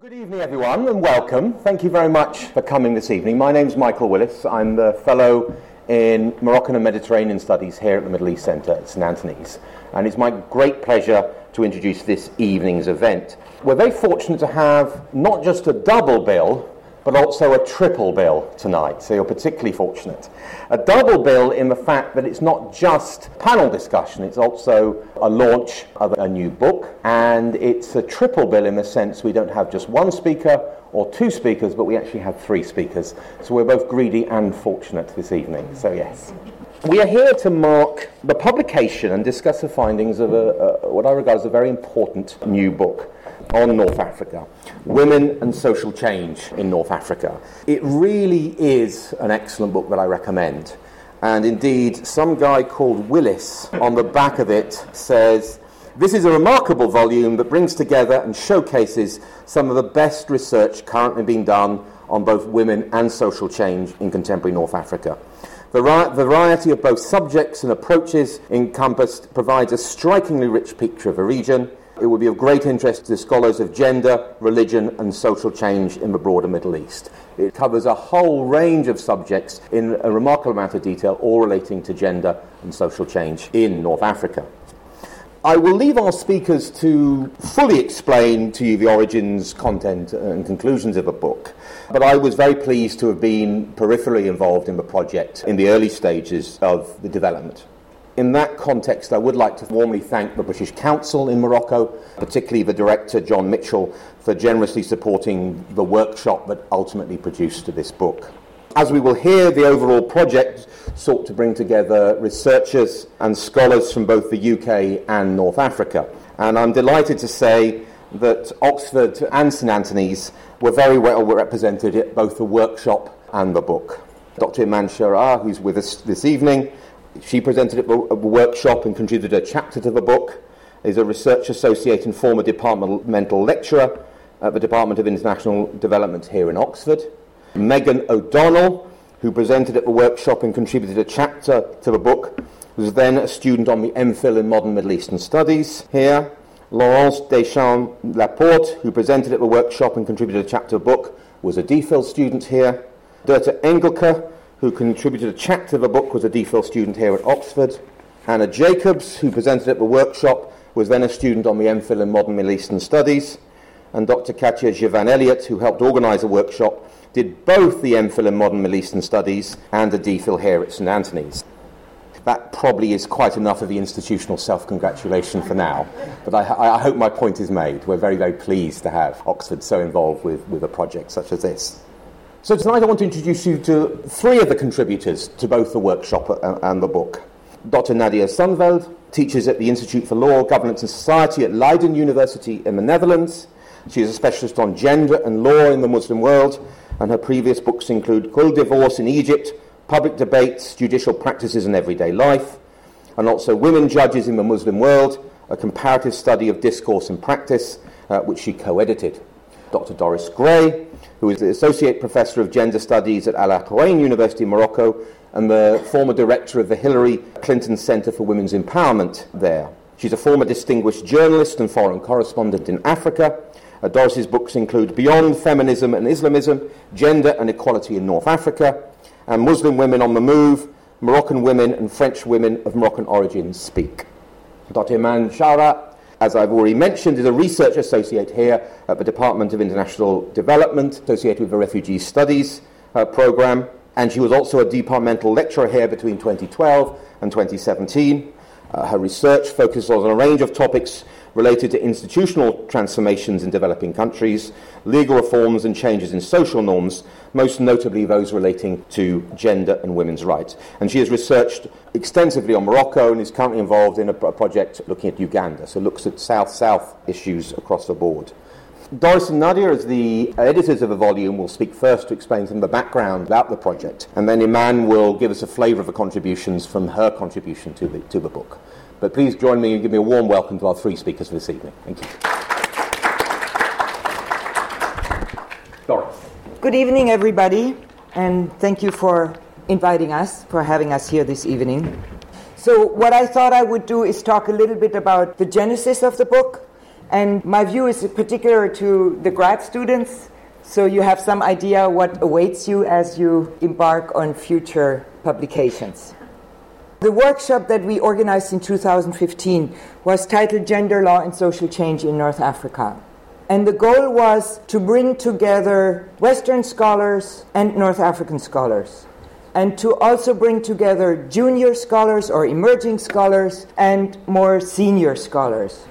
Good evening, everyone, and welcome. Thank you very much for coming this evening. My name's Michael Willis. I'm the Fellow in Moroccan and Mediterranean Studies here at the Middle East Centre at St Antony's, and it's my great pleasure to introduce this evening's event. We're very fortunate to have not just a double bill, but also a triple bill tonight, so you're particularly fortunate. A double bill in the fact that it's not just panel discussion, it's also a launch of a new book, and it's a triple bill in the sense we don't have just one speaker or two speakers, but we actually have three speakers. So we're both greedy and fortunate this evening, so yes. We are here to mark the publication and discuss the findings of a, a, what I regard as a very important new book on North Africa Women and Social Change in North Africa. It really is an excellent book that I recommend. And indeed, some guy called Willis on the back of it says, This is a remarkable volume that brings together and showcases some of the best research currently being done on both women and social change in contemporary North Africa. The variety of both subjects and approaches encompassed provides a strikingly rich picture of a region it would be of great interest to scholars of gender, religion, and social change in the broader Middle East. It covers a whole range of subjects in a remarkable amount of detail, all relating to gender and social change in North Africa. I will leave our speakers to fully explain to you the origins, content, and conclusions of the book, but I was very pleased to have been peripherally involved in the project in the early stages of the development. In that context, I would like to warmly thank the British Council in Morocco, particularly the director, John Mitchell, for generously supporting the workshop that ultimately produced this book. As we will hear, the overall project sought to bring together researchers and scholars from both the UK and North Africa. And I'm delighted to say that Oxford and St Antony's were very well represented at both the workshop and the book. Dr. Iman Chaara, who's with us this evening, she presented at a workshop and contributed a chapter to the book. Is a research associate and former departmental lecturer at the Department of International Development here in Oxford. Megan O'Donnell, who presented at the workshop and contributed a chapter to the book, was then a student on the MPhil in Modern Middle Eastern Studies here. Laurence Deschamps Laporte, who presented at the workshop and contributed a chapter book, was a DPhil student here. Dirta Engelke, who contributed a chapter of a book, was a DPhil student here at Oxford. Anna Jacobs, who presented at the workshop, was then a student on the MPhil in Modern Middle Eastern Studies. And Dr. Katja Žvan Elliott, who helped organise the workshop, did both the MPhil in Modern Middle Eastern Studies and a DPhil here at St Antony's. That probably is quite enough of the institutional self congratulation for now, but I, I, hope my point is made. We're very, very pleased to have Oxford so involved with, with a project such as this. So tonight I want to introduce you to three of the contributors to both the workshop and the book. Dr. Nadia Sonneveld teaches at the Institute for Law, Governance and Society at Leiden University in the Netherlands. She is a specialist on gender and law in the Muslim world, and her previous books include Khul' Divorce in Egypt, Public Debates, Judicial Practices in Everyday Life, and also Women Judges in the Muslim World, a comparative study of discourse and practice, uh, which she co edited. Dr. Doris Gray who is the Associate Professor of Gender Studies at Al Akhawayn University in Morocco and the former director of the Hillary Clinton Center for Women's Empowerment there. She's a former distinguished journalist and foreign correspondent in Africa. Uh, Doris's books include Beyond Feminism and Islamism, Gender and Equality in North Africa, and Muslim Women on the Move, Moroccan Women and French Women of Moroccan Origin Speak. Dr. Iman Chaara as I've already mentioned, is a research associate here at the Department of International Development, associated with the Refugee Studies uh, program. And she was also a departmental lecturer here between 2012 and 2017. Uh, her research focuses on a range of topics related to institutional transformations in developing countries, legal reforms and changes in social norms, most notably those relating to gender and women's rights. And she has researched extensively on Morocco and is currently involved in a project looking at Uganda, so looks at South South issues across the board. Doris and Nadia, as the editors of the volume, will speak first to explain some of the background about the project, and then Iman will give us a flavour of the contributions from her contribution to the, to the book. But please join me and give me a warm welcome to our three speakers for this evening. Thank you. Doris. Good evening, everybody, and thank you for inviting us, for having us here this evening. So, what I thought I would do is talk a little bit about the genesis of the book, And my view is particular to the grad students, so you have some idea what awaits you as you embark on future publications. The workshop that we organized in 2015 was titled Gender Law and Social Change in North Africa. And the goal was to bring together Western scholars and North African scholars, and to also bring together junior scholars or emerging scholars and more senior scholars.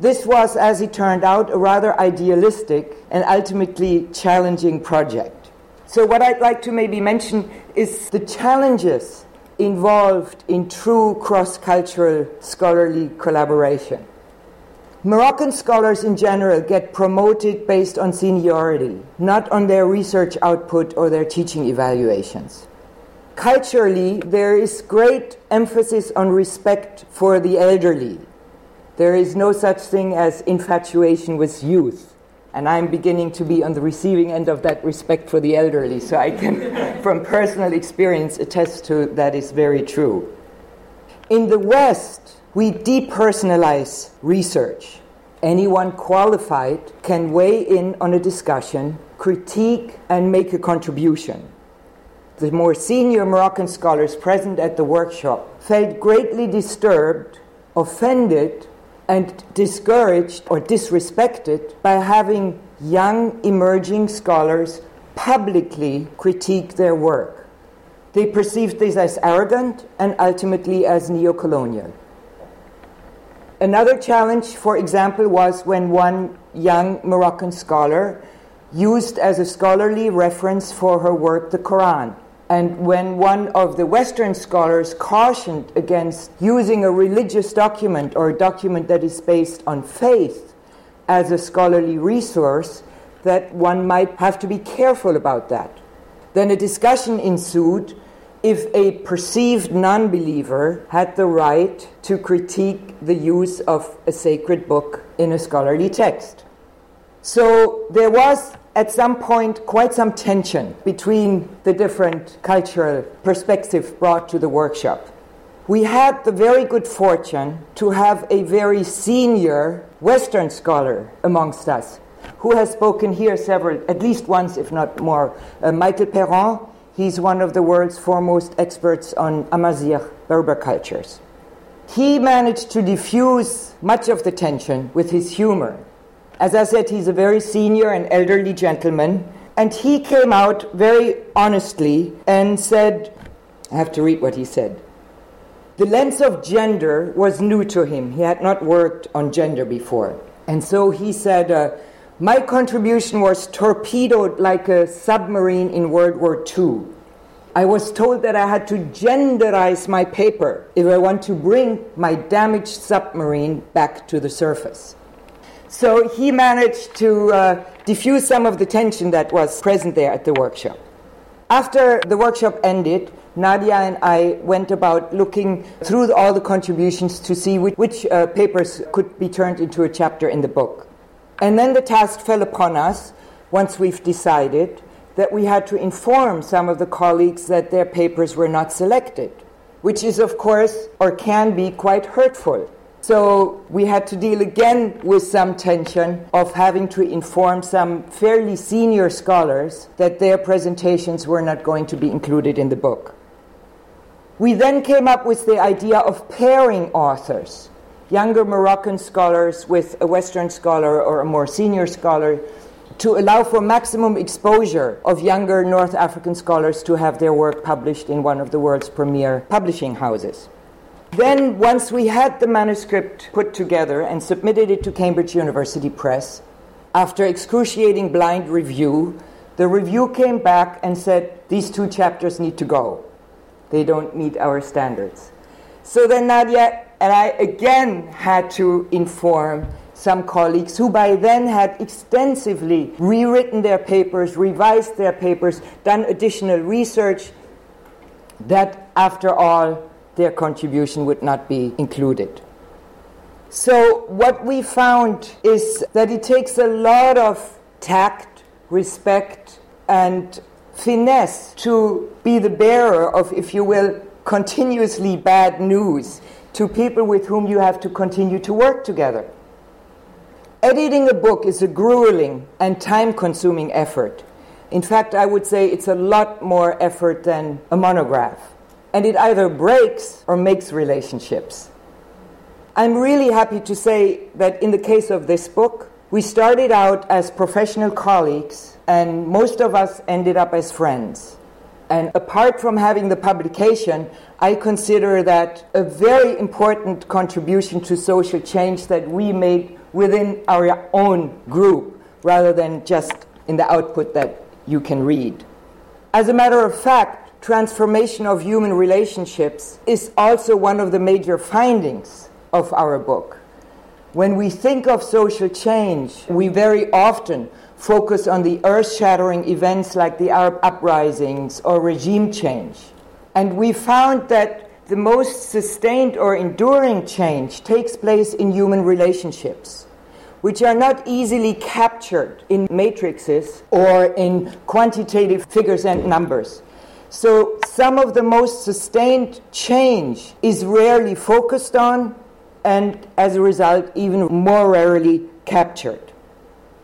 This was, as it turned out, a rather idealistic and ultimately challenging project. So, what I'd like to maybe mention is the challenges involved in true cross cultural scholarly collaboration. Moroccan scholars in general get promoted based on seniority, not on their research output or their teaching evaluations. Culturally, there is great emphasis on respect for the elderly. There is no such thing as infatuation with youth. And I'm beginning to be on the receiving end of that respect for the elderly, so I can, from personal experience, attest to that is very true. In the West, we depersonalize research. Anyone qualified can weigh in on a discussion, critique, and make a contribution. The more senior Moroccan scholars present at the workshop felt greatly disturbed, offended, and discouraged or disrespected by having young emerging scholars publicly critique their work. They perceived this as arrogant and ultimately as neo-colonial. Another challenge, for example, was when one young Moroccan scholar used as a scholarly reference for her work the Quran and when one of the Western scholars cautioned against using a religious document or a document that is based on faith as a scholarly resource, that one might have to be careful about that. Then a discussion ensued if a perceived non believer had the right to critique the use of a sacred book in a scholarly text. So there was at some point quite some tension between the different cultural perspectives brought to the workshop. We had the very good fortune to have a very senior Western scholar amongst us who has spoken here several, at least once, if not more. Uh, Michael Peyron, he's one of the world's foremost experts on Amazigh Berber cultures. He managed to diffuse much of the tension with his humor as I said, he's a very senior and elderly gentleman. And he came out very honestly and said, I have to read what he said. The lens of gender was new to him. He had not worked on gender before. And so he said, uh, My contribution was torpedoed like a submarine in World War II. I was told that I had to genderize my paper if I want to bring my damaged submarine back to the surface. So he managed to uh, diffuse some of the tension that was present there at the workshop. After the workshop ended, Nadia and I went about looking through all the contributions to see which, which uh, papers could be turned into a chapter in the book. And then the task fell upon us, once we've decided, that we had to inform some of the colleagues that their papers were not selected, which is, of course, or can be quite hurtful. So we had to deal again with some tension of having to inform some fairly senior scholars that their presentations were not going to be included in the book. We then came up with the idea of pairing authors, younger Moroccan scholars with a Western scholar or a more senior scholar, to allow for maximum exposure of younger North African scholars to have their work published in one of the world's premier publishing houses. Then, once we had the manuscript put together and submitted it to Cambridge University Press, after excruciating blind review, the review came back and said these two chapters need to go. They don't meet our standards. So then Nadia and I again had to inform some colleagues who by then had extensively rewritten their papers, revised their papers, done additional research, that after all, their contribution would not be included. So, what we found is that it takes a lot of tact, respect, and finesse to be the bearer of, if you will, continuously bad news to people with whom you have to continue to work together. Editing a book is a grueling and time consuming effort. In fact, I would say it's a lot more effort than a monograph. And it either breaks or makes relationships. I'm really happy to say that in the case of this book, we started out as professional colleagues, and most of us ended up as friends. And apart from having the publication, I consider that a very important contribution to social change that we made within our own group rather than just in the output that you can read. As a matter of fact, transformation of human relationships is also one of the major findings of our book. When we think of social change, we very often focus on the earth shattering events like the Arab uprisings or regime change. And we found that the most sustained or enduring change takes place in human relationships, which are not easily captured in matrices or in quantitative figures and numbers. So, some of the most sustained change is rarely focused on and, as a result, even more rarely captured.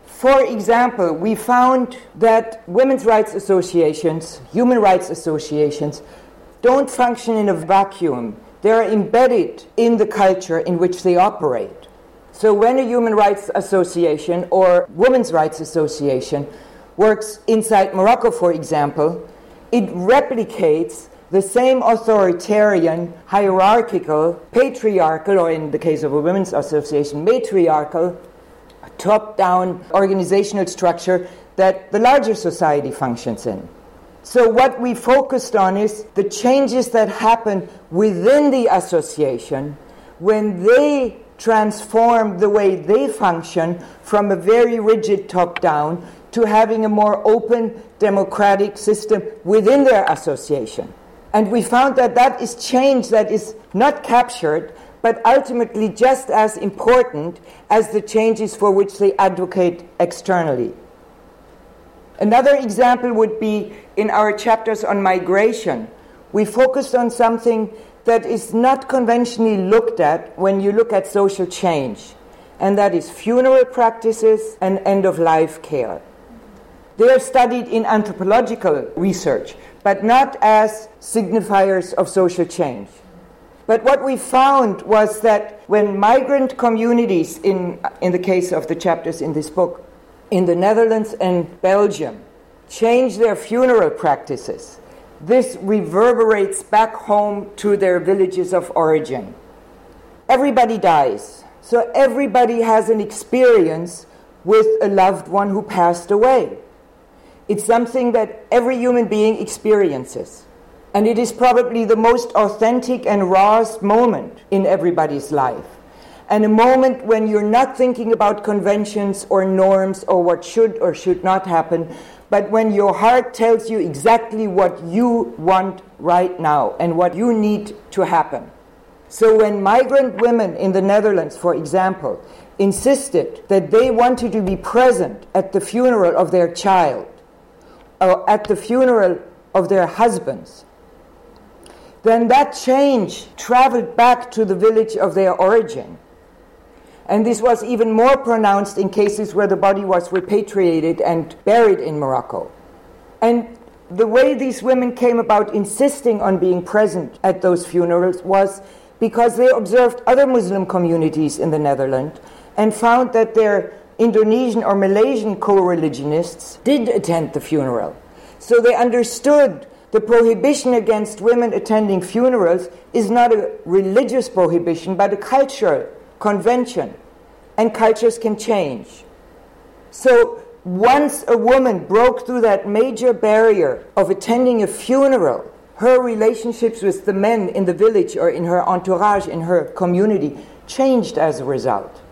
For example, we found that women's rights associations, human rights associations, don't function in a vacuum. They're embedded in the culture in which they operate. So when a human rights association or women's rights association works inside Morocco, for example, it replicates the same authoritarian, hierarchical, patriarchal, or in the case of a women's association, matriarchal top down organizational structure that the larger society functions in. So, what we focused on is the changes that happen within the association when they transform the way they function from a very rigid top down to having a more open democratic system within their association. And we found that that is change that is not captured but ultimately just as important as the changes for which they advocate externally. Another example would be in our chapters on migration. We focused on something that is not conventionally looked at when you look at social change, and that is funeral practices and end of life care. They are studied in anthropological research, but not as signifiers of social change. But what we found was that when migrant communities, in, in the case of the chapters in this book, in the Netherlands and Belgium, change their funeral practices, this reverberates back home to their villages of origin. Everybody dies, so everybody has an experience with a loved one who passed away. It's something that every human being experiences. And it is probably the most authentic and rawest moment in everybody's life. And a moment when you're not thinking about conventions or norms or what should or should not happen, but when your heart tells you exactly what you want right now and what you need to happen. So when migrant women in the Netherlands, for example, insisted that they wanted to be present at the funeral of their child, or at the funeral of their husbands, then that change traveled back to the village of their origin. And this was even more pronounced in cases where the body was repatriated and buried in Morocco. And the way these women came about insisting on being present at those funerals was because they observed other Muslim communities in the Netherlands and found that their Indonesian or Malaysian co religionists did attend the funeral. So they understood the prohibition against women attending funerals is not a religious prohibition, but a cultural convention. And cultures can change. So once a woman broke through that major barrier of attending a funeral, her relationships with the men in the village or in her entourage, in her community, changed as a result.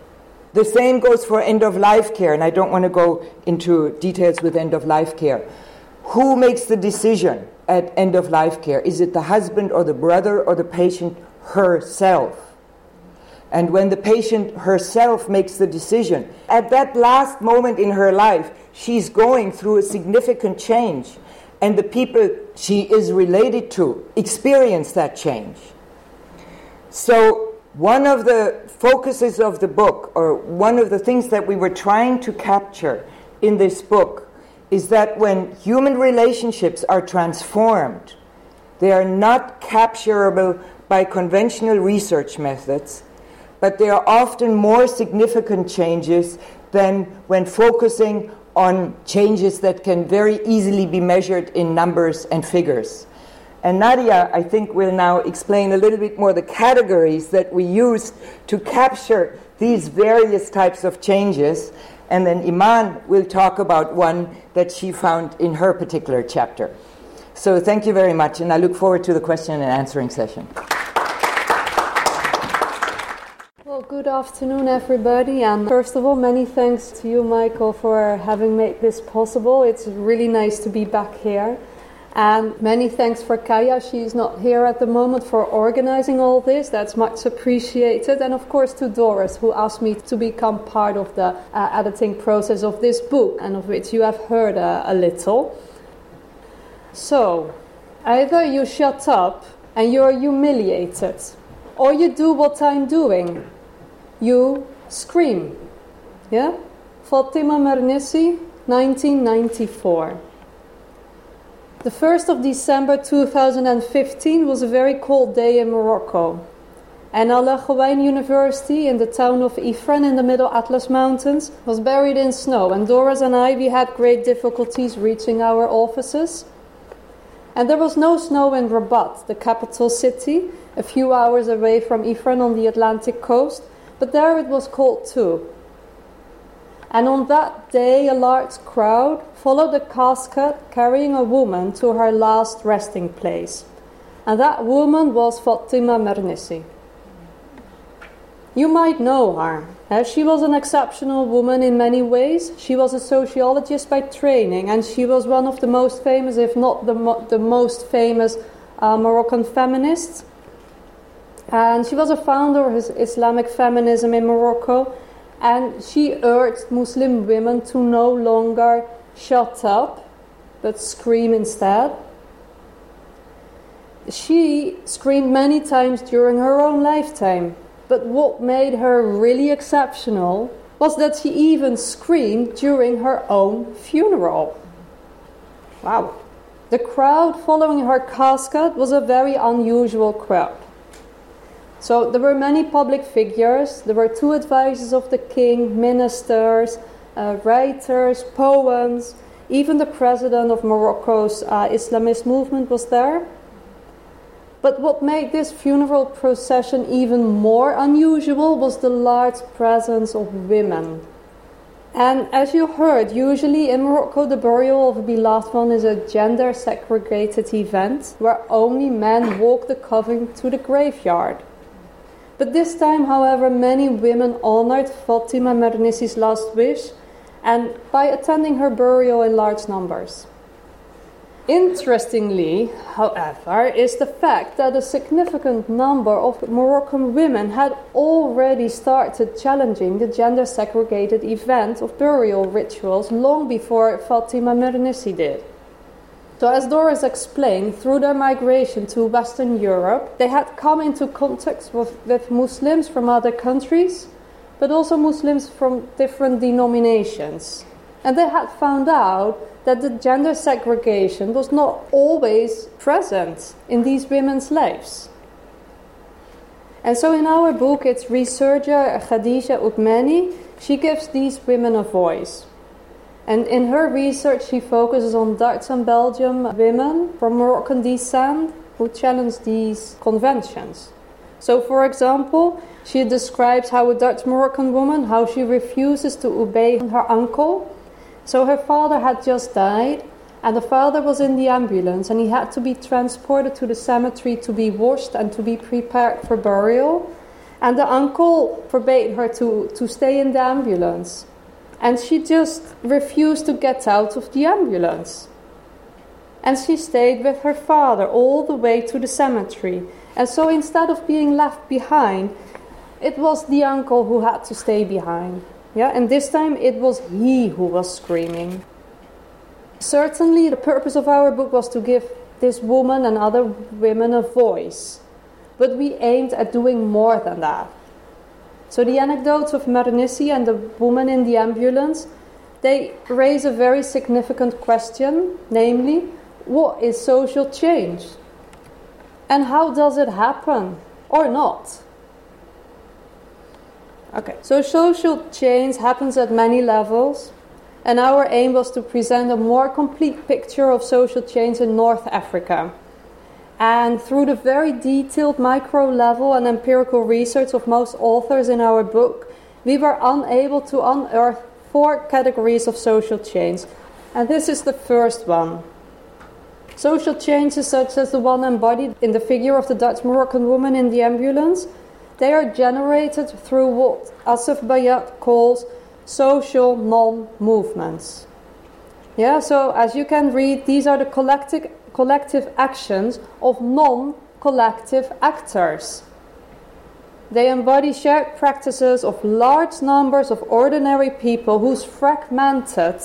The same goes for end of life care, and I don't want to go into details with end of life care. Who makes the decision? at end of life care? Is it the husband or the brother or the patient herself? And when the patient herself makes the decision, at that last moment in her life, she's going through a significant change. And the people she is related to experience that change. So One of the focuses of the book, or one of the things that we were trying to capture in this book, is that when human relationships are transformed, they are not capturable by conventional research methods, but they are often more significant changes than when focusing on changes that can very easily be measured in numbers and figures. And Nadia, I think, will now explain a little bit more the categories that we use to capture these various types of changes. And then Iman will talk about one that she found in her particular chapter. So thank you very much, and I look forward to the question and answering session. Well, good afternoon, everybody. And first of all, many thanks to you, Michael, for having made this possible. It's really nice to be back here. And many thanks for Kaya. She's not here at the moment for organizing all this. That's much appreciated. And of course to Doris, who asked me to become part of the uh, editing process of this book, and of which you have heard uh, a little. So, either you shut up and you're humiliated, or you do what I'm doing. You scream. Yeah? Fatima Mernissi, 1994. The 1st of December 2015 was a very cold day in Morocco. And Al Akhawayn University in the town of Ifrane in the Middle Atlas Mountains was buried in snow. And Doris and I, we had great difficulties reaching our offices. And there was no snow in Rabat, the capital city, a few hours away from Ifrane on the Atlantic coast, but there it was cold too. And on that day, a large crowd followed the casket carrying a woman to her last resting place. And that woman was Fatima Mernissi. You might know her. As she was an exceptional woman in many ways. She was a sociologist by training, and she was one of the most famous, if not the, mo- the most famous, uh, Moroccan feminists. And she was a founder of Islamic feminism in Morocco and she urged Muslim women to no longer shut up but scream instead. She screamed many times during her own lifetime, but what made her really exceptional was that she even screamed during her own funeral. Wow. The crowd following her casket was a very unusual crowd. So there were many public figures. There were two advisors of the king, ministers, uh, writers, poems. Even the president of Morocco's uh, Islamist movement was there. But what made this funeral procession even more unusual was the large presence of women. And as you heard, usually in Morocco, the burial of a beloved one is a gender segregated event where only men walk the coffin to the graveyard. But this time, however, many women honored Fatima Mernissi's last wish and by attending her burial in large numbers. Interestingly, however, is the fact that a significant number of Moroccan women had already started challenging the gender segregated event of burial rituals long before Fatima Mernissi did. So, as Doris explained, through their migration to Western Europe, they had come into contact with, with Muslims from other countries, but also Muslims from different denominations. And they had found out that the gender segregation was not always present in these women's lives. And so in our book, it's researcher Khadija Outmany, she gives these women a voice. And in her research, she focuses on Dutch and Belgian women from Moroccan descent who challenge these conventions. So, for example, she describes how a Dutch Moroccan woman, how she refuses to obey her uncle. So her father had just died, and the father was in the ambulance, and he had to be transported to the cemetery to be washed and to be prepared for burial. And the uncle forbade her to, to stay in the ambulance and she just refused to get out of the ambulance. And she stayed with her father all the way to the cemetery. And so instead of being left behind, it was the uncle who had to stay behind. Yeah, and this time it was he who was screaming. Certainly, the purpose of our book was to give this woman and other women a voice. but we aimed at doing more than that. So the anecdotes of Mernissi and the woman in the ambulance, they raise a very significant question, namely, what is social change? And how does it happen or not? Okay, so social change happens at many levels, and our aim was to present a more complete picture of social change in North Africa. And through the very detailed micro level and empirical research of most authors in our book, we were unable to unearth four categories of social change. And this is the first one. Social changes, such as the one embodied in the figure of the Dutch Moroccan woman in the ambulance, they are generated through what Asef Bayat calls social non movements. Yeah, so as you can read, these are the collective, collective actions of non collective actors. They embody shared practices of large numbers of ordinary people whose fragmented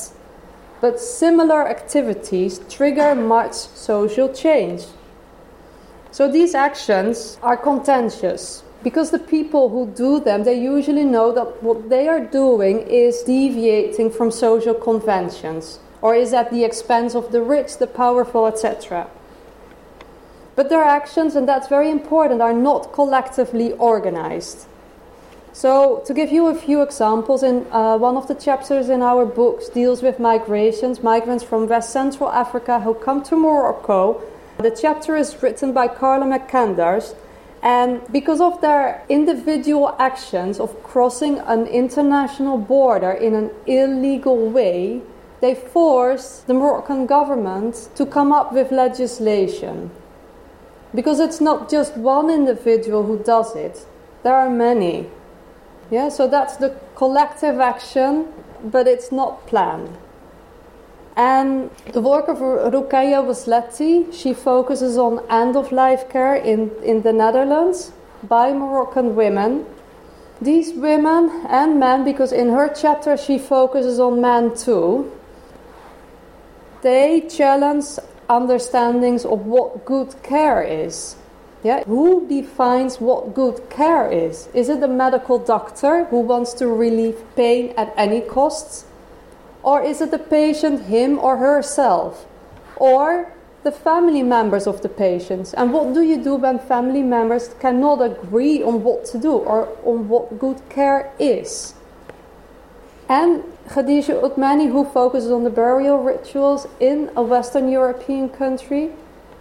but similar activities trigger much social change. So these actions are contentious because the people who do them they usually know that what they are doing is deviating from social conventions or is at the expense of the rich, the powerful, etc. But their actions, and that's very important, are not collectively organized. So, to give you a few examples, in uh, one of the chapters in our books deals with migrations, migrants from West Central Africa who come to Morocco. The chapter is written by Carla McCanders, and because of their individual actions of crossing an international border in an illegal way, they force the Moroccan government to come up with legislation. Because it's not just one individual who does it, there are many. Yeah, so that's the collective action, but it's not planned. And the work of Rukaya Wasletti, she focuses on end of life care in, in the Netherlands by Moroccan women. These women and men, because in her chapter she focuses on men too, they challenge understandings of what good care is. Yeah? Who defines what good care is? Is it the medical doctor who wants to relieve pain at any costs? Or is it the patient, him or herself? Or the family members of the patients? And what do you do when family members cannot agree on what to do or on what good care is? And Khadija Outmany, who focuses on the burial rituals in a Western European country,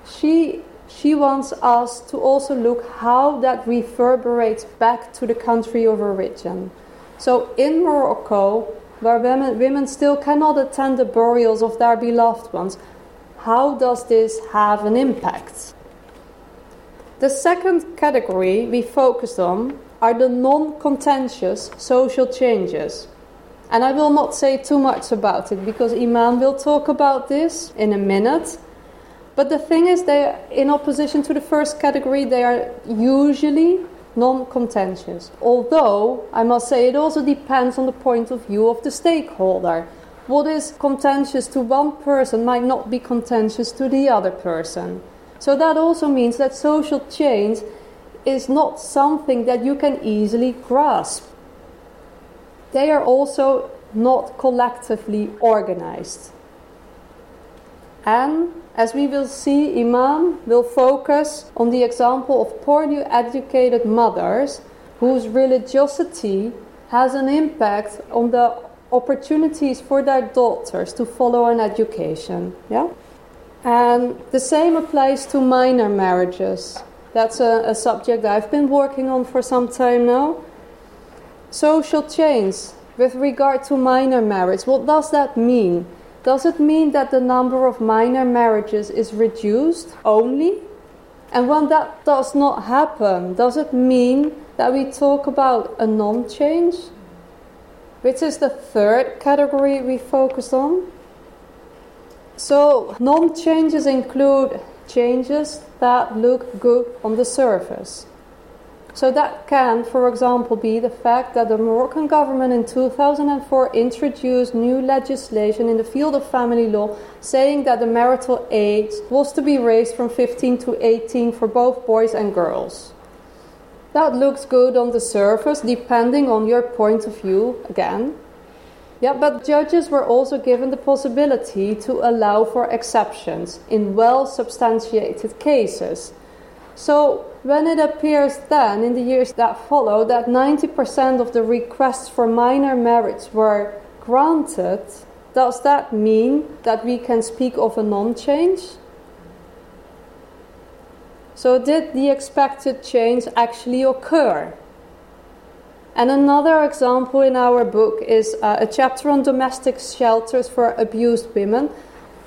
she she wants us to also look how that reverberates back to the country of origin. So in Morocco, where women, women still cannot attend the burials of their beloved ones, how does this have an impact? The second category we focused on are the non contentious social changes. And I will not say too much about it because Iman will talk about this in a minute. But the thing is, they, are in opposition to the first category, they are usually non contentious. Although, I must say, it also depends on the point of view of the stakeholder. What is contentious to one person might not be contentious to the other person. So that also means that social change is not something that you can easily grasp. They are also not collectively organized. And as we will see, Iman will focus on the example of poorly educated mothers whose religiosity has an impact on the opportunities for their daughters to follow an education. Yeah? And the same applies to minor marriages. That's a, a subject I've been working on for some time now. Social change with regard to minor marriage. What does that mean? Does it mean that the number of minor marriages is reduced only? And when that does not happen, does it mean that we talk about a non change? Which is the third category we focus on. So, non changes include changes that look good on the surface. So that can, for example, be the fact that the Moroccan government in 2004 introduced new legislation in the field of family law saying that the marital age was to be raised from 15 to 18 for both boys and girls. that looks good on the surface, depending on your point of view again. Yeah, but judges were also given the possibility to allow for exceptions in well substantiated cases. So, when it appears then, in the years that follow, that 90% of the requests for minor marriage were granted, does that mean that we can speak of a non change? So, did the expected change actually occur? And another example in our book is uh, a chapter on domestic shelters for abused women.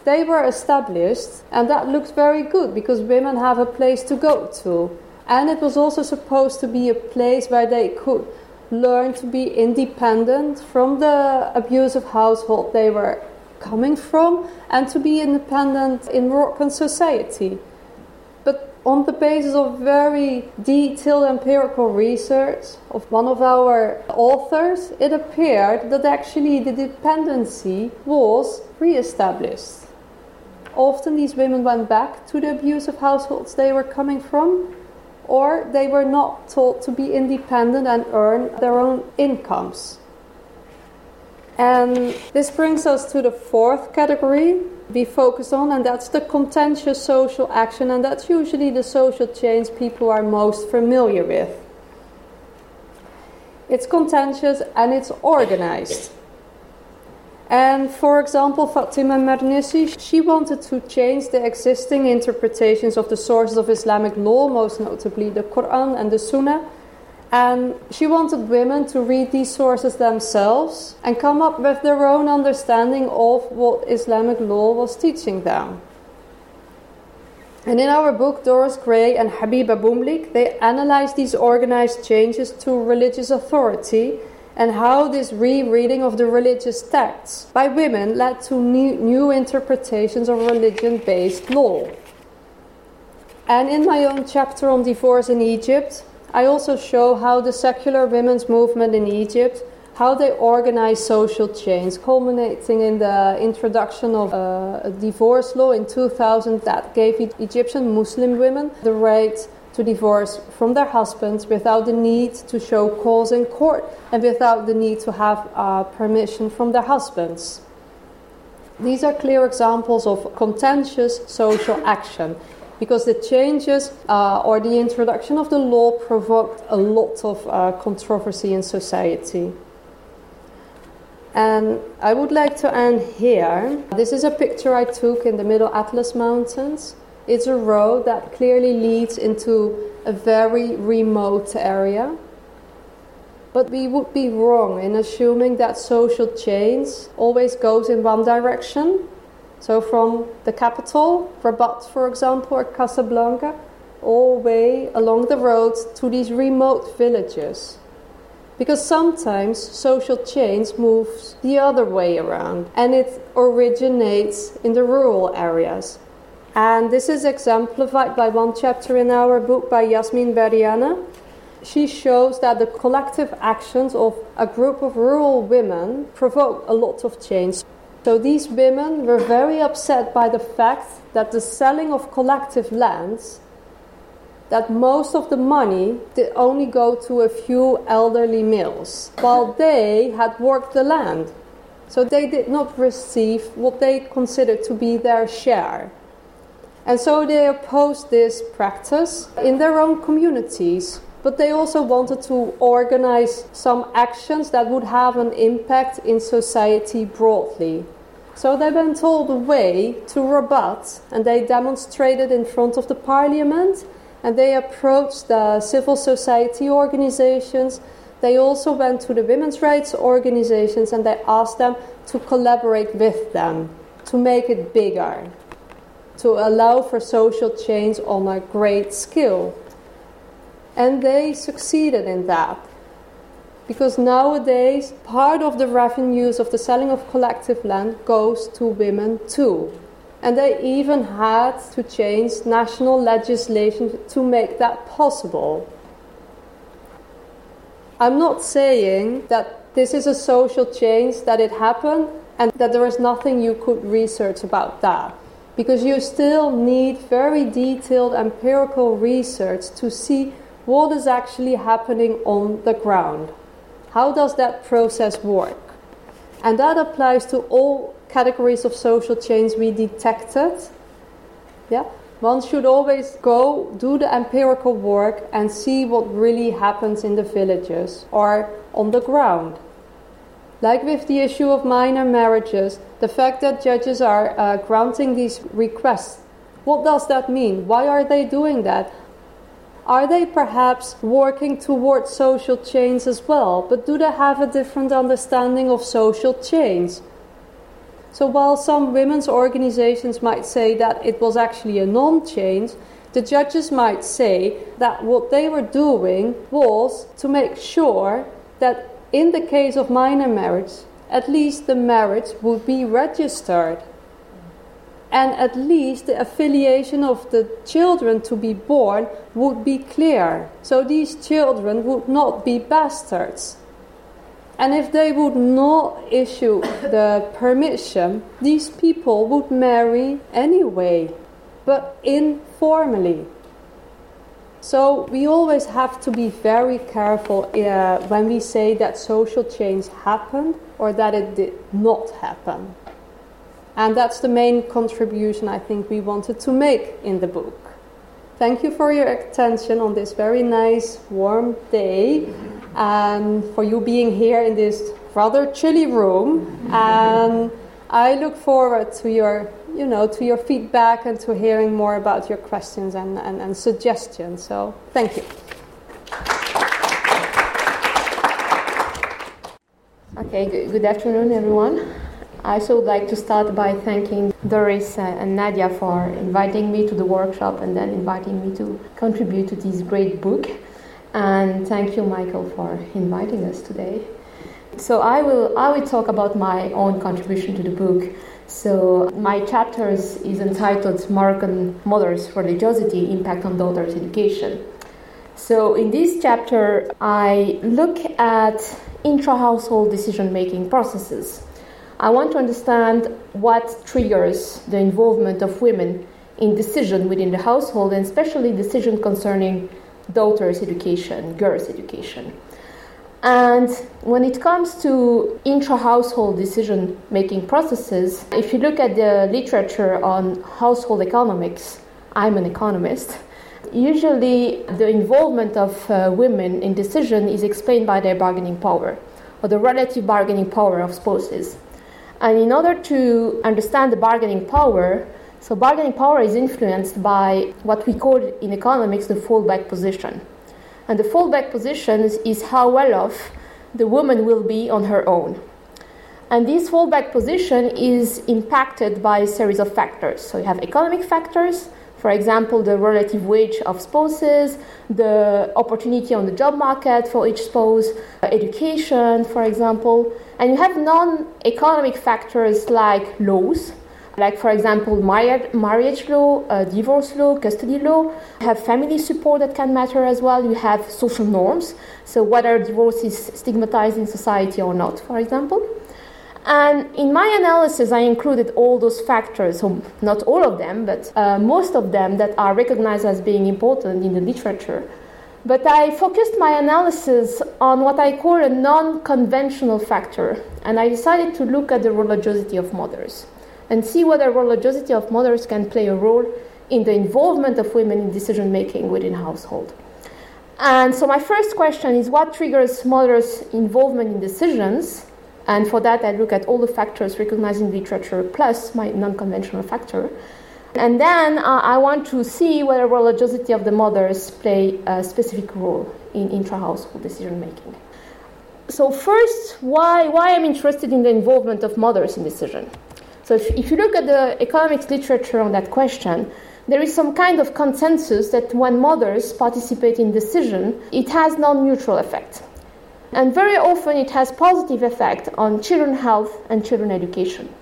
They were established, and that looks very good because women have a place to go to. And it was also supposed to be a place where they could learn to be independent from the abusive household they were coming from and to be independent in Moroccan society But on the basis of very detailed empirical research of one of our authors, it appeared that actually the dependency was re established. Often these women went back to the abusive households they were coming from, or they were not taught to be independent and earn their own incomes. And this brings us to the fourth category, we focus on, and that's the contentious social action, and that's usually the social change people are most familiar with. It's contentious and it's organized. And for example, Fatima Mernissi, she wanted to change the existing interpretations of the sources of Islamic law, most notably the Quran and the Sunnah, and she wanted women to read these sources themselves and come up with their own understanding of what Islamic law was teaching them. And in our book, Doris Gray and Habiba Boumlik, they analyze these organized changes to religious authority and how this rereading of the religious texts by women led to new, interpretations of religion based law. And in my own chapter on divorce in Egypt, I also show how the secular women's movement in Egypt, how they organize social change, culminating in the introduction of uh, a divorce law in 2000 that gave Egyptian Muslim women the right to divorce from their husbands without the need to show cause in court and without the need to have uh, permission from their husbands. These are clear examples of contentious social action because the changes uh, or the introduction of the law provoked a lot of uh, controversy in society. And I would like to end here. This is a picture I took in the Middle Atlas Mountains. It's a road that clearly leads into a very remote area. But we would be wrong in assuming that social change always goes in one direction so from the capital, Rabat, for example, or Casablanca, all the way along the roads to these remote villages. Because sometimes social change moves the other way around and it originates in the rural areas. And this is exemplified by one chapter in our book by Yasmin Berriane. She shows that the collective actions of a group of rural women provoke a lot of change. So these women were very upset by the fact that the selling of collective lands that most of the money did only go to a few elderly males while they had worked the land. So they did not receive what they considered to be their share. And so they opposed this practice in their own communities but they also wanted to organize some actions that would have an impact in society broadly. So they went all the way to Rabat and they demonstrated in front of the parliament and they approached the civil society organizations. They also went to the women's rights organizations and they asked them to collaborate with them to make it bigger, to allow for social change on a great scale. And they succeeded in that. Because nowadays, part of the revenues of the selling of collective land goes to women too. And they even had to change national legislation to make that possible. I'm not saying that this is a social change, that it happened, and that there is nothing you could research about that because you still need very detailed empirical research to see what is actually happening on the ground. How does that process work? And that applies to all categories of social change we detected. Yeah? One should always go do the empirical work and see what really happens in the villages or on the ground. Like with the issue of minor marriages, the fact that judges are uh, granting these requests, what does that mean? Why are they doing that? Are they perhaps working towards social change as well? But do they have a different understanding of social change? So while some women's organizations might say that it was actually a non change, the judges might say that what they were doing was to make sure that in the case of minor marriage, at least the marriage would be registered and at least the affiliation of the children to be born would be clear. So these children would not be bastards. And if they would not issue the permission, these people would marry anyway, but informally. So we always have to be very careful uh, when we say that social change happened or that it did not happen. And that's the main contribution I think we wanted to make in the book. Thank you for your attention on this very nice warm day and for you being here in this rather chilly room. And I look forward to your, you know, to your feedback and to hearing more about your questions and, and, and suggestions. So thank you. Okay, good, good afternoon, everyone. I also would like to start by thanking Doris and Nadia for inviting me to the workshop and then inviting me to contribute to this great book. And thank you, Michael, for inviting us today. So I will I will talk about my own contribution to the book. So my chapter is entitled Moroccan Mothers' Religiosity Impact on Daughters' Education. So in this chapter I look at intra-household decision-making processes I want to understand what triggers the involvement of women in decision within the household, and especially decision concerning daughters' education, girls' education. And when it comes to intra household decision making processes, if you look at the literature on household economics, I'm an economist, usually the involvement of uh, women in decision is explained by their bargaining power or the relative bargaining power of spouses. And in order to understand the bargaining power, so bargaining power is influenced by what we call in economics the fallback position. And the fallback position is how well off the woman will be on her own. And this fallback position is impacted by a series of factors. So you have economic factors, for example, the relative wage of spouses, the opportunity on the job market for each spouse, education, for example. And you have non economic factors like laws, like, for example, marriage law, uh, divorce law, custody law. You have family support that can matter as well. You have social norms, so whether divorce is stigmatized in society or not, for example. And in my analysis, I included all those factors, so not all of them, but uh, most of them that are recognized as being important in the literature. But I focused my analysis on what I call a non conventional factor, and I decided to look at the religiosity of mothers and see whether religiosity of mothers can play a role in the involvement of women in decision making within household. And so my first question is what triggers mothers' involvement in decisions and for that, I look at all the factors recognized in literature plus my non conventional factor. And then uh, I want to see whether religiosity of the mothers play a specific role in intra-household decision making. So first, why, why I'm interested in the involvement of mothers in decision. So if, if you look at the economics literature on that question, there is some kind of consensus that when mothers participate in decision, it has non-neutral effect and very often it has positive effect on children health and children education.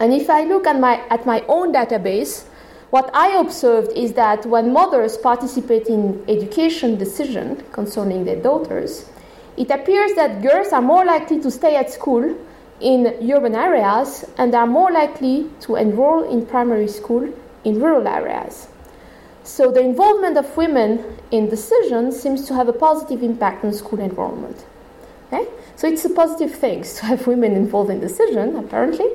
And if I look at my, at my own database, what I observed is that when mothers participate in education decision concerning their daughters, it appears that girls are more likely to stay at school in urban areas and are more likely to enroll in primary school in rural areas. So the involvement of women in decisions seems to have a positive impact on school enrollment. Okay? So it's a positive thing to have women involved in decision, apparently.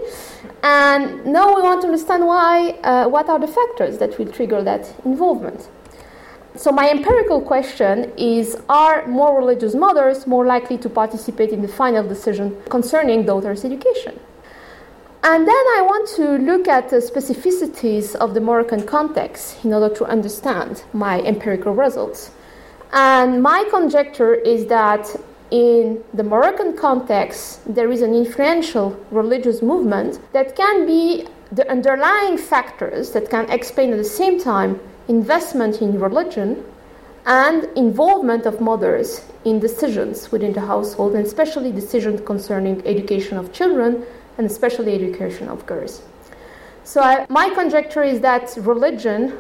And now we want to understand why, uh, what are the factors that will trigger that involvement. So my empirical question is, are more religious mothers more likely to participate in the final decision concerning daughters' education? And then I want to look at the specificities of the Moroccan context in order to understand my empirical results. And my conjecture is that in the Moroccan context, there is an influential religious movement that can be the underlying factors that can explain at the same time investment in religion and involvement of mothers in decisions within the household, and especially decisions concerning education of children and especially education of girls. So, I, my conjecture is that religion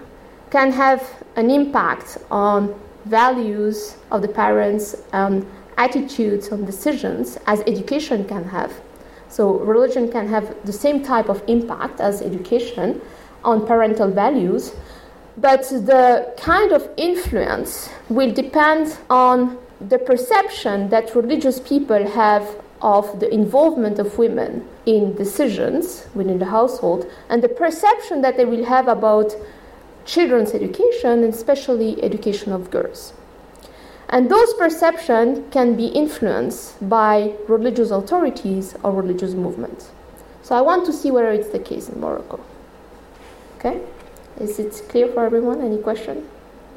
can have an impact on values of the parents and attitudes on decisions as education can have. So, religion can have the same type of impact as education on parental values, but the kind of influence will depend on the perception that religious people have of the involvement of women in decisions within the household and the perception that they will have about children's education, and especially education of girls. And those perceptions can be influenced by religious authorities or religious movements. So I want to see whether it's the case in Morocco. Okay? Is it clear for everyone? Any question?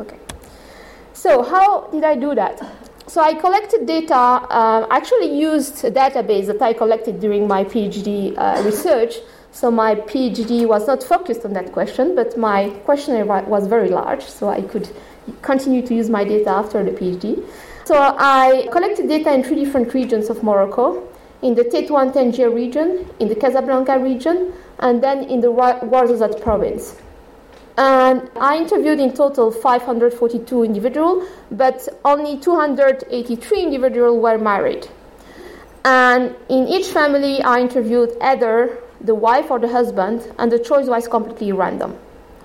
Okay. So how did I do that? So I collected data, uh, actually used a database that I collected during my PhD uh, research. So my PhD was not focused on that question, but my questionnaire was very large, so I could continue to use my data after the PhD. So I collected data in three different regions of Morocco, in the Tetuan Tangier region, in the Casablanca region, and then in the Ouarzazate province. And I interviewed in total 542 individuals, but only 283 individuals were married. And in each family, I interviewed either the wife or the husband, and the choice was completely random.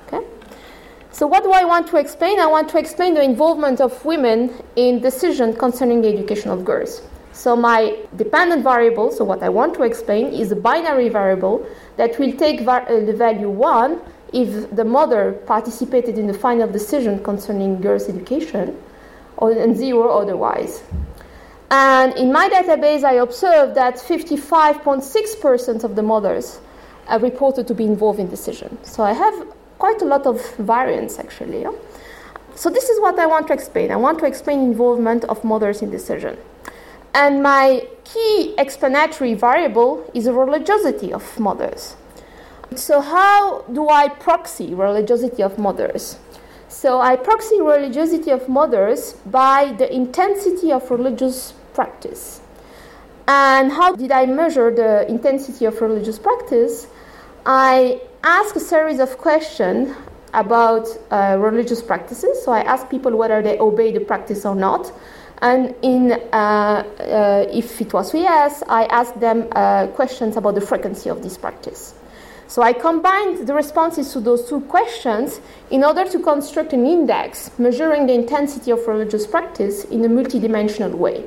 Okay? So, what do I want to explain? I want to explain the involvement of women in decisions concerning the education of girls. So, my dependent variable, so what I want to explain, is a binary variable that will take var- uh, the value 1 if the mother participated in the final decision concerning girls' education, or and zero otherwise. And in my database, I observed that 55.6% of the mothers are reported to be involved in decision. So I have quite a lot of variance actually. Yeah? So this is what I want to explain. I want to explain involvement of mothers in decision. And my key explanatory variable is the religiosity of mothers. So, how do I proxy religiosity of mothers? So, I proxy religiosity of mothers by the intensity of religious practice. And how did I measure the intensity of religious practice? I asked a series of questions about uh, religious practices. So I asked people whether they obey the practice or not. And in, uh, uh, if it was yes, I asked them uh, questions about the frequency of this practice. So I combined the responses to those two questions in order to construct an index measuring the intensity of religious practice in a multidimensional way.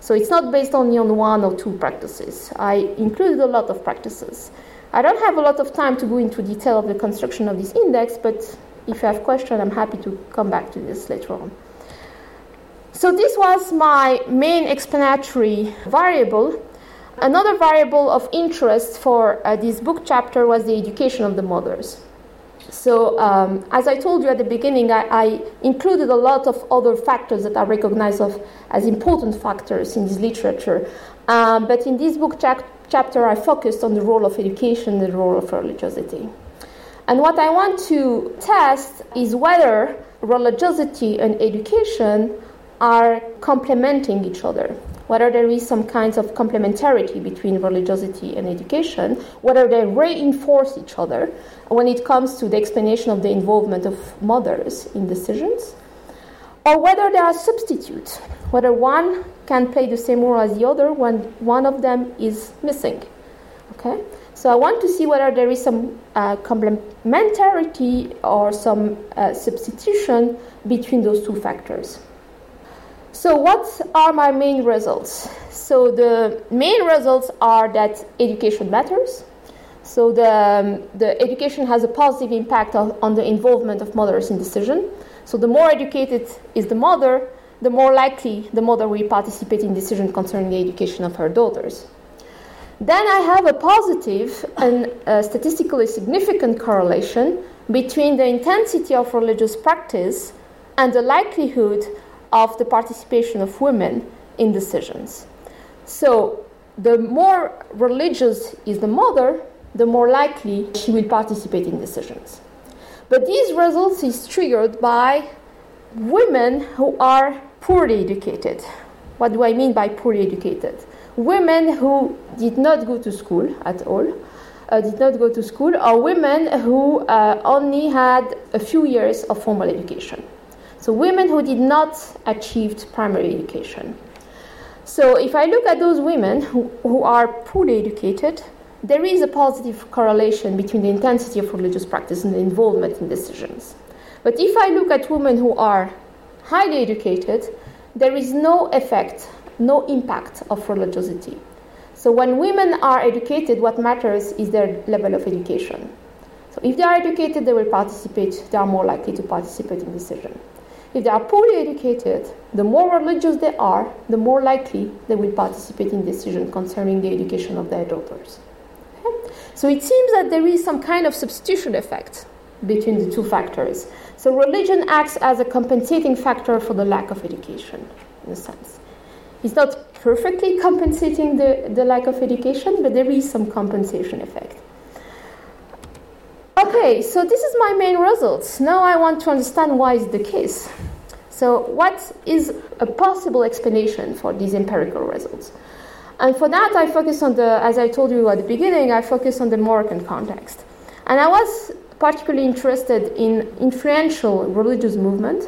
So it's not based only on one or two practices. I included a lot of practices. I don't have a lot of time to go into detail of the construction of this index, but if you have questions, I'm happy to come back to this later on. So this was my main explanatory variable Another variable of interest for uh, this book chapter was the education of the mothers. So, um, as I told you at the beginning, I, I, included a lot of other factors that are recognized of, as important factors in this literature. Um, but in this book chap- chapter, I focused on the role of education, and the role of religiosity. And what I want to test is whether religiosity and education are complementing each other whether there is some kinds of complementarity between religiosity and education, whether they reinforce each other when it comes to the explanation of the involvement of mothers in decisions, or whether there are substitutes, whether one can play the same role as the other when one of them is missing. Okay? So I want to see whether there is some uh, complementarity or some uh, substitution between those two factors. So, what are my main results? So, the main results are that education matters. So, the, um, the education has a positive impact on, on the involvement of mothers in decision. So, the more educated is the mother, the more likely the mother will participate in decision concerning the education of her daughters. Then I have a positive and a statistically significant correlation between the intensity of religious practice and the likelihood of the participation of women in decisions. So, the more religious is the mother, the more likely she will participate in decisions. But these results is triggered by women who are poorly educated. What do I mean by poorly educated? Women who did not go to school at all, uh, did not go to school, or women who uh, only had a few years of formal education. So, women who did not achieve primary education. So, if I look at those women who, who are poorly educated, there is a positive correlation between the intensity of religious practice and the involvement in decisions. But if I look at women who are highly educated, there is no effect, no impact of religiosity. So when women are educated, what matters is their level of education. So if they are educated, they will participate, they are more likely to participate in decision. If they are poorly educated, the more religious they are, the more likely they will participate in decisions concerning the education of their daughters. Okay? So it seems that there is some kind of substitution effect between the two factors. So religion acts as a compensating factor for the lack of education, in a sense. It's not perfectly compensating the, the lack of education, but there is some compensation effect. Okay, so this is my main results. Now I want to understand why is the case. So what is a possible explanation for these empirical results? And for that I focus on the, as I told you at the beginning, I focus on the Moroccan context. And I was particularly interested in influential religious movement,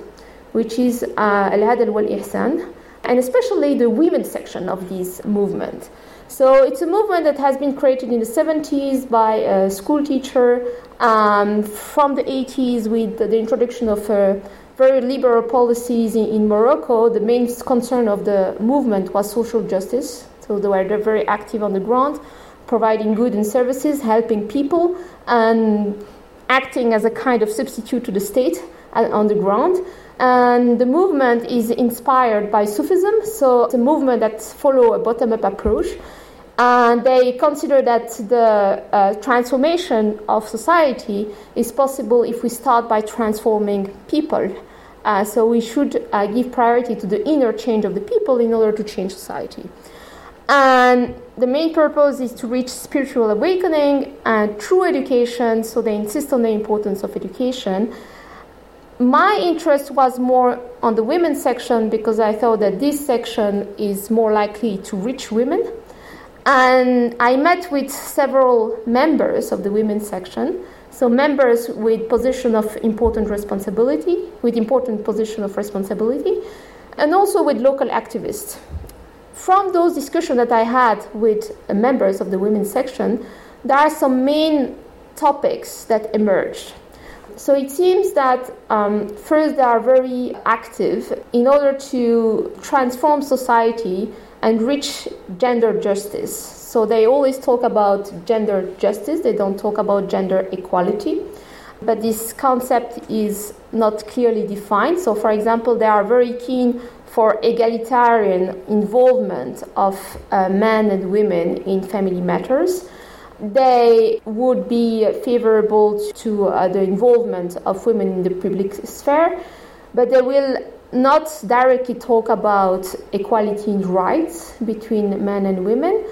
which is uh, Al-Adl wal-Ihsan, and especially the women's section of this movement. So it's a movement that has been created in the 70s by a school teacher um, from the 80s with the introduction of uh, very liberal policies in, in, Morocco. The main concern of the movement was social justice. So they were very active on the ground, providing goods and services, helping people, and acting as a kind of substitute to the state on the ground. And the movement is inspired by Sufism, so it's a movement that follow a bottom-up approach. And they consider that the uh, transformation of society is possible if we start by transforming people. Uh, so we should uh, give priority to the inner change of the people in order to change society. And the main purpose is to reach spiritual awakening and true education, so they insist on the importance of education. My interest was more on the women's section because I thought that this section is more likely to reach women. And I met with several members of the women's section, so members with position of important responsibility, with important position of responsibility, and also with local activists from those discussions that I had with members of the women's section, there are some main topics that emerged. So it seems that um, first they are very active in order to transform society and reach gender justice. So they always talk about gender justice, they don't talk about gender equality. But this concept is not clearly defined. So, for example, they are very keen for egalitarian involvement of uh, men and women in family matters. They would be favorable to uh, the involvement of women in the public sphere, but they will not directly talk about equality in rights between men and women,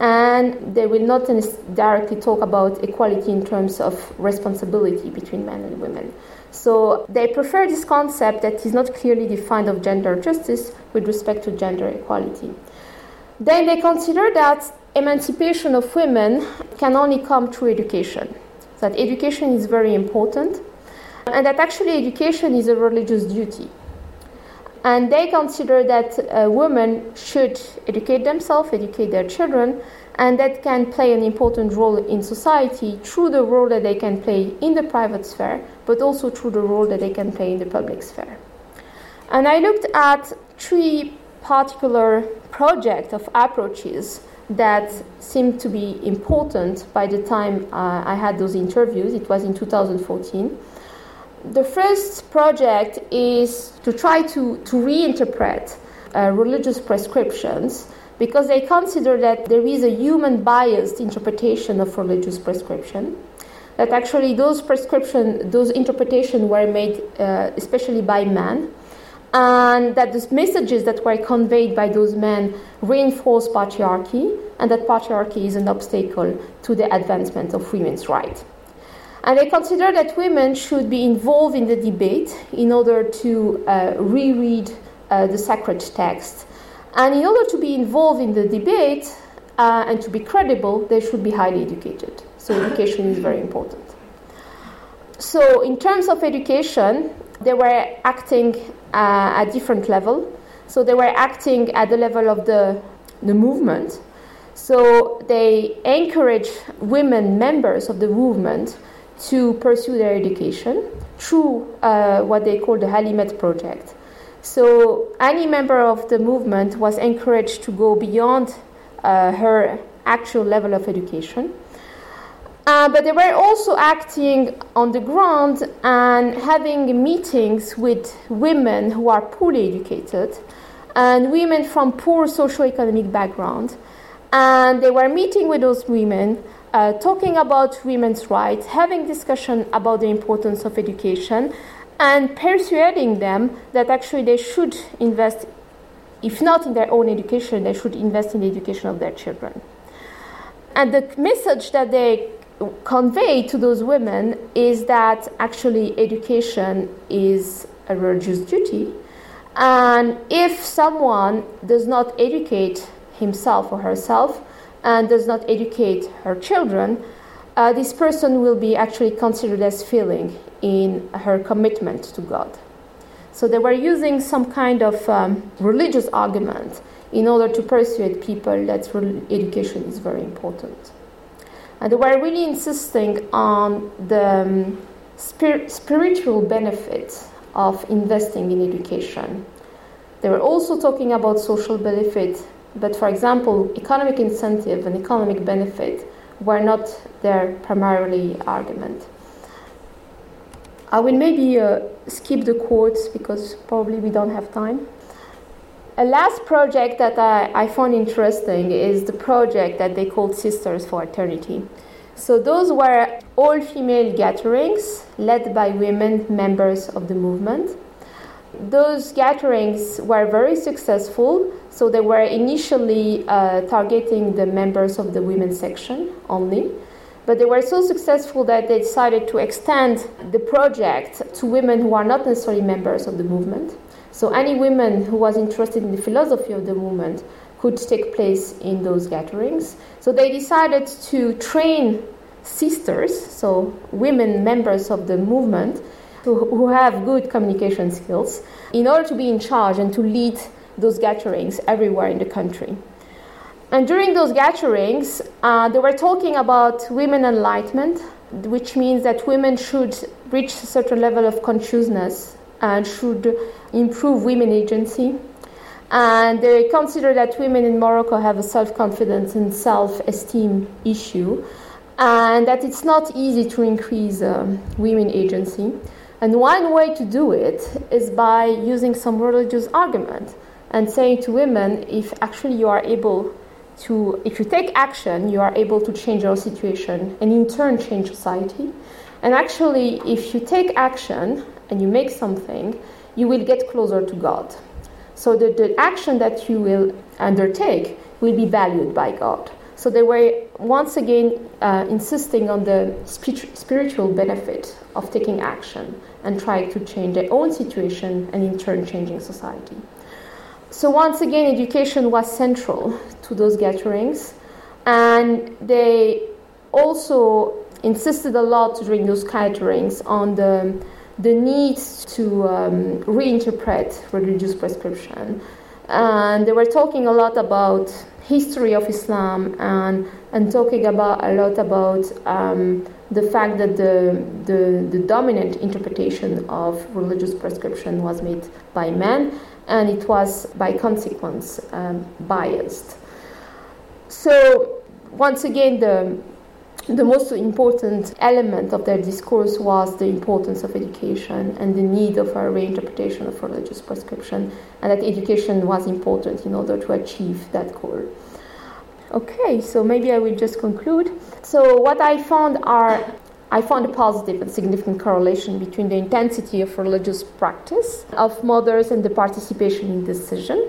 and they will not directly talk about equality in terms of responsibility between men and women. So they prefer this concept that is not clearly defined of gender justice with respect to gender equality. Then they consider that emancipation of women can only come through education. That education is very important, and that actually education is a religious duty. And they consider that women should educate themselves, educate their children, and that can play an important role in society through the role that they can play in the private sphere, but also through the role that they can play in the public sphere. And I looked at three particular projects of approaches that seemed to be important by the time uh, I had those interviews. It was in 2014. The first project is to try to, to reinterpret uh, religious prescriptions because they consider that there is a human biased interpretation of religious prescription. That actually those prescription, those interpretations were made uh, especially by men, and that the messages that were conveyed by those men reinforce patriarchy, and that patriarchy is an obstacle to the advancement of women's rights. And they consider that women should be involved in the debate in order to uh, reread uh, the sacred text. And in order to be involved in the debate uh, and to be credible, they should be highly educated. So, education is very important. So, in terms of education, they were acting uh, at different level. So, they were acting at the level of the, the movement. So, they encourage women members of the movement to pursue their education through uh, what they call the Halimet project. So any member of the movement was encouraged to go beyond uh, her actual level of education. Uh, but they were also acting on the ground and having meetings with women who are poorly educated and women from poor socioeconomic background. And they were meeting with those women uh, talking about women's rights, having discussion about the importance of education, and persuading them that actually they should invest, if not in their own education, they should invest in the education of their children. And the message that they convey to those women is that actually education is a religious duty. And if someone does not educate himself or herself, and does not educate her children, uh, this person will be actually considered as failing in her commitment to God. So they were using some kind of um, religious argument in order to persuade people that education is very important. And they were really insisting on the um, spir- spiritual benefits of investing in education. They were also talking about social benefits but for example, economic incentive and economic benefit were not their primarily argument. I will maybe uh, skip the quotes because probably we don't have time. A last project that I, I found interesting is the project that they called Sisters for Eternity. So, those were all female gatherings led by women members of the movement. Those gatherings were very successful so they were initially uh, targeting the members of the women's section only, but they were so successful that they decided to extend the project to women who are not necessarily members of the movement. So any women who was interested in the philosophy of the movement could take place in those gatherings. So they decided to train sisters, so women members of the movement, who, who have good communication skills, in order to be in charge and to lead those gatherings everywhere in the country. And during those gatherings, uh, they were talking about women enlightenment, which means that women should reach a certain level of consciousness and should improve women agency. And they consider that women in Morocco have a self confidence and self esteem issue, and that it's not easy to increase um, women agency. And one way to do it is by using some religious argument and saying to women if actually you are able to, if you take action, you are able to change your situation and in turn change society. And actually, if you take action and you make something, you will get closer to God. So the, the action that you will undertake will be valued by God. So they were once again uh, insisting on the spiritual benefit of taking action and trying to change their own situation and in turn changing society. So once again, education was central to those gatherings, and they also insisted a lot during those gatherings on the the need to um, reinterpret religious prescription. And they were talking a lot about history of Islam and, and talking about a lot about um, the fact that the, the, the dominant interpretation of religious prescription was made by men and it was by consequence um, biased. So once again, the the most important element of their discourse was the importance of education and the need of a reinterpretation of religious prescription, and that education was important in order to achieve that goal. Okay, so maybe I will just conclude. So, what I found are I found a positive and significant correlation between the intensity of religious practice of mothers and the participation in decision.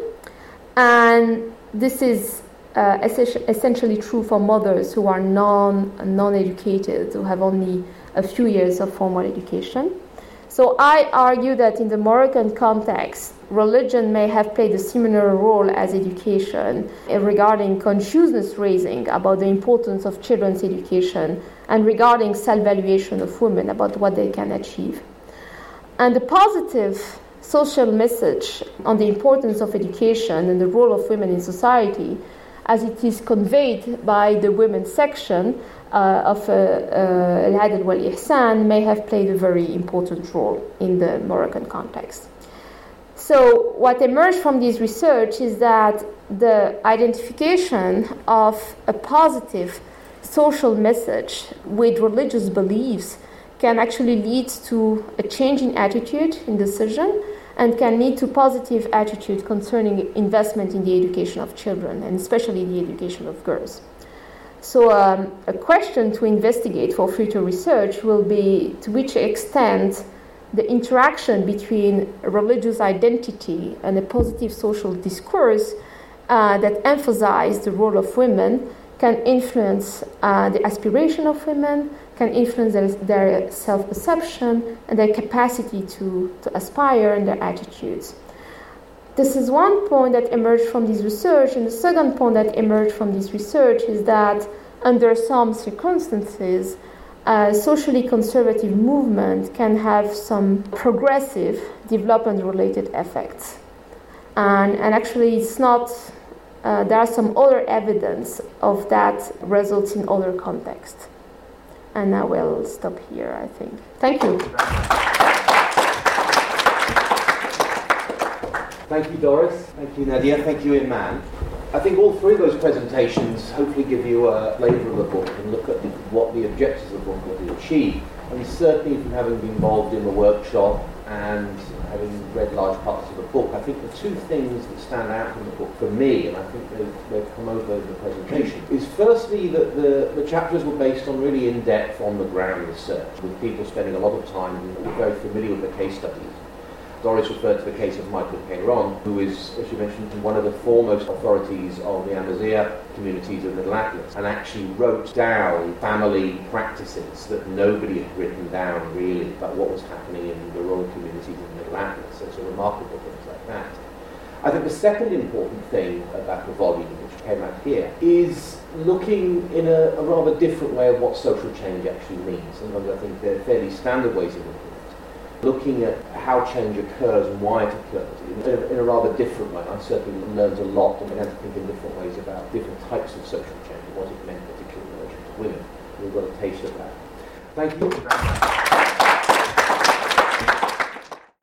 And this is uh, essentially true for mothers who are non non educated, who have only a few years of formal education. So I argue that in the Moroccan context, religion may have played a similar role as education eh, regarding consciousness raising about the importance of children's education and regarding self valuation of women about what they can achieve. And the positive social message on the importance of education and the role of women in society as it is conveyed by the women's section of uh, uh, Al Adl wal Ihsan, may have played a very important role in the Moroccan context. So, what emerged from this research is that the identification of a positive social message with religious beliefs can actually lead to a change in attitude in decision and can lead to positive attitude concerning investment in the education of children and especially the education of girls. So, um, a question to investigate for future research will be to which extent the interaction between religious identity and a positive social discourse uh, that emphasize the role of women can influence uh, the aspiration of women, can influence their, their self perception and their capacity to, to aspire and their attitudes. This is one point that emerged from this research, and the second point that emerged from this research is that under some circumstances, a socially conservative movement can have some progressive development related effects. And, and actually, it's not, uh, there are some other evidence of that results in other contexts. And I will stop here, I think. Thank you. Thank you, Doris. Thank you, Nadia. Thank you, Iman. I think all three of those presentations hopefully give you a flavour of the book and look at what the objectives of the book are to achieve. And certainly from having been involved in the workshop and having read large parts of the book, I think the two things that stand out in the book for me, and I think they've, they've come over in the presentation, is firstly that the, the chapters were based on really in-depth, on-the-ground research, with people spending a lot of time were very familiar with the case studies. Doris referred to the case of Michael Peyron, who is, as you mentioned, one of the foremost authorities of the Amazigh communities of Middle Atlas, and actually wrote down family practices that nobody had written down really about what was happening in the rural communities of Middle Atlas. So, so remarkable things like that. I think the second important thing about the volume, which came out here, is looking in a, a rather different way of what social change actually means. Sometimes I think they're fairly standard ways of looking looking at how change occurs and why it occurs in a, in a rather different way. I certainly learned a lot and began to think in different ways about different types of social change and what it meant, particularly in relation to women. We've got a taste of that. Thank you.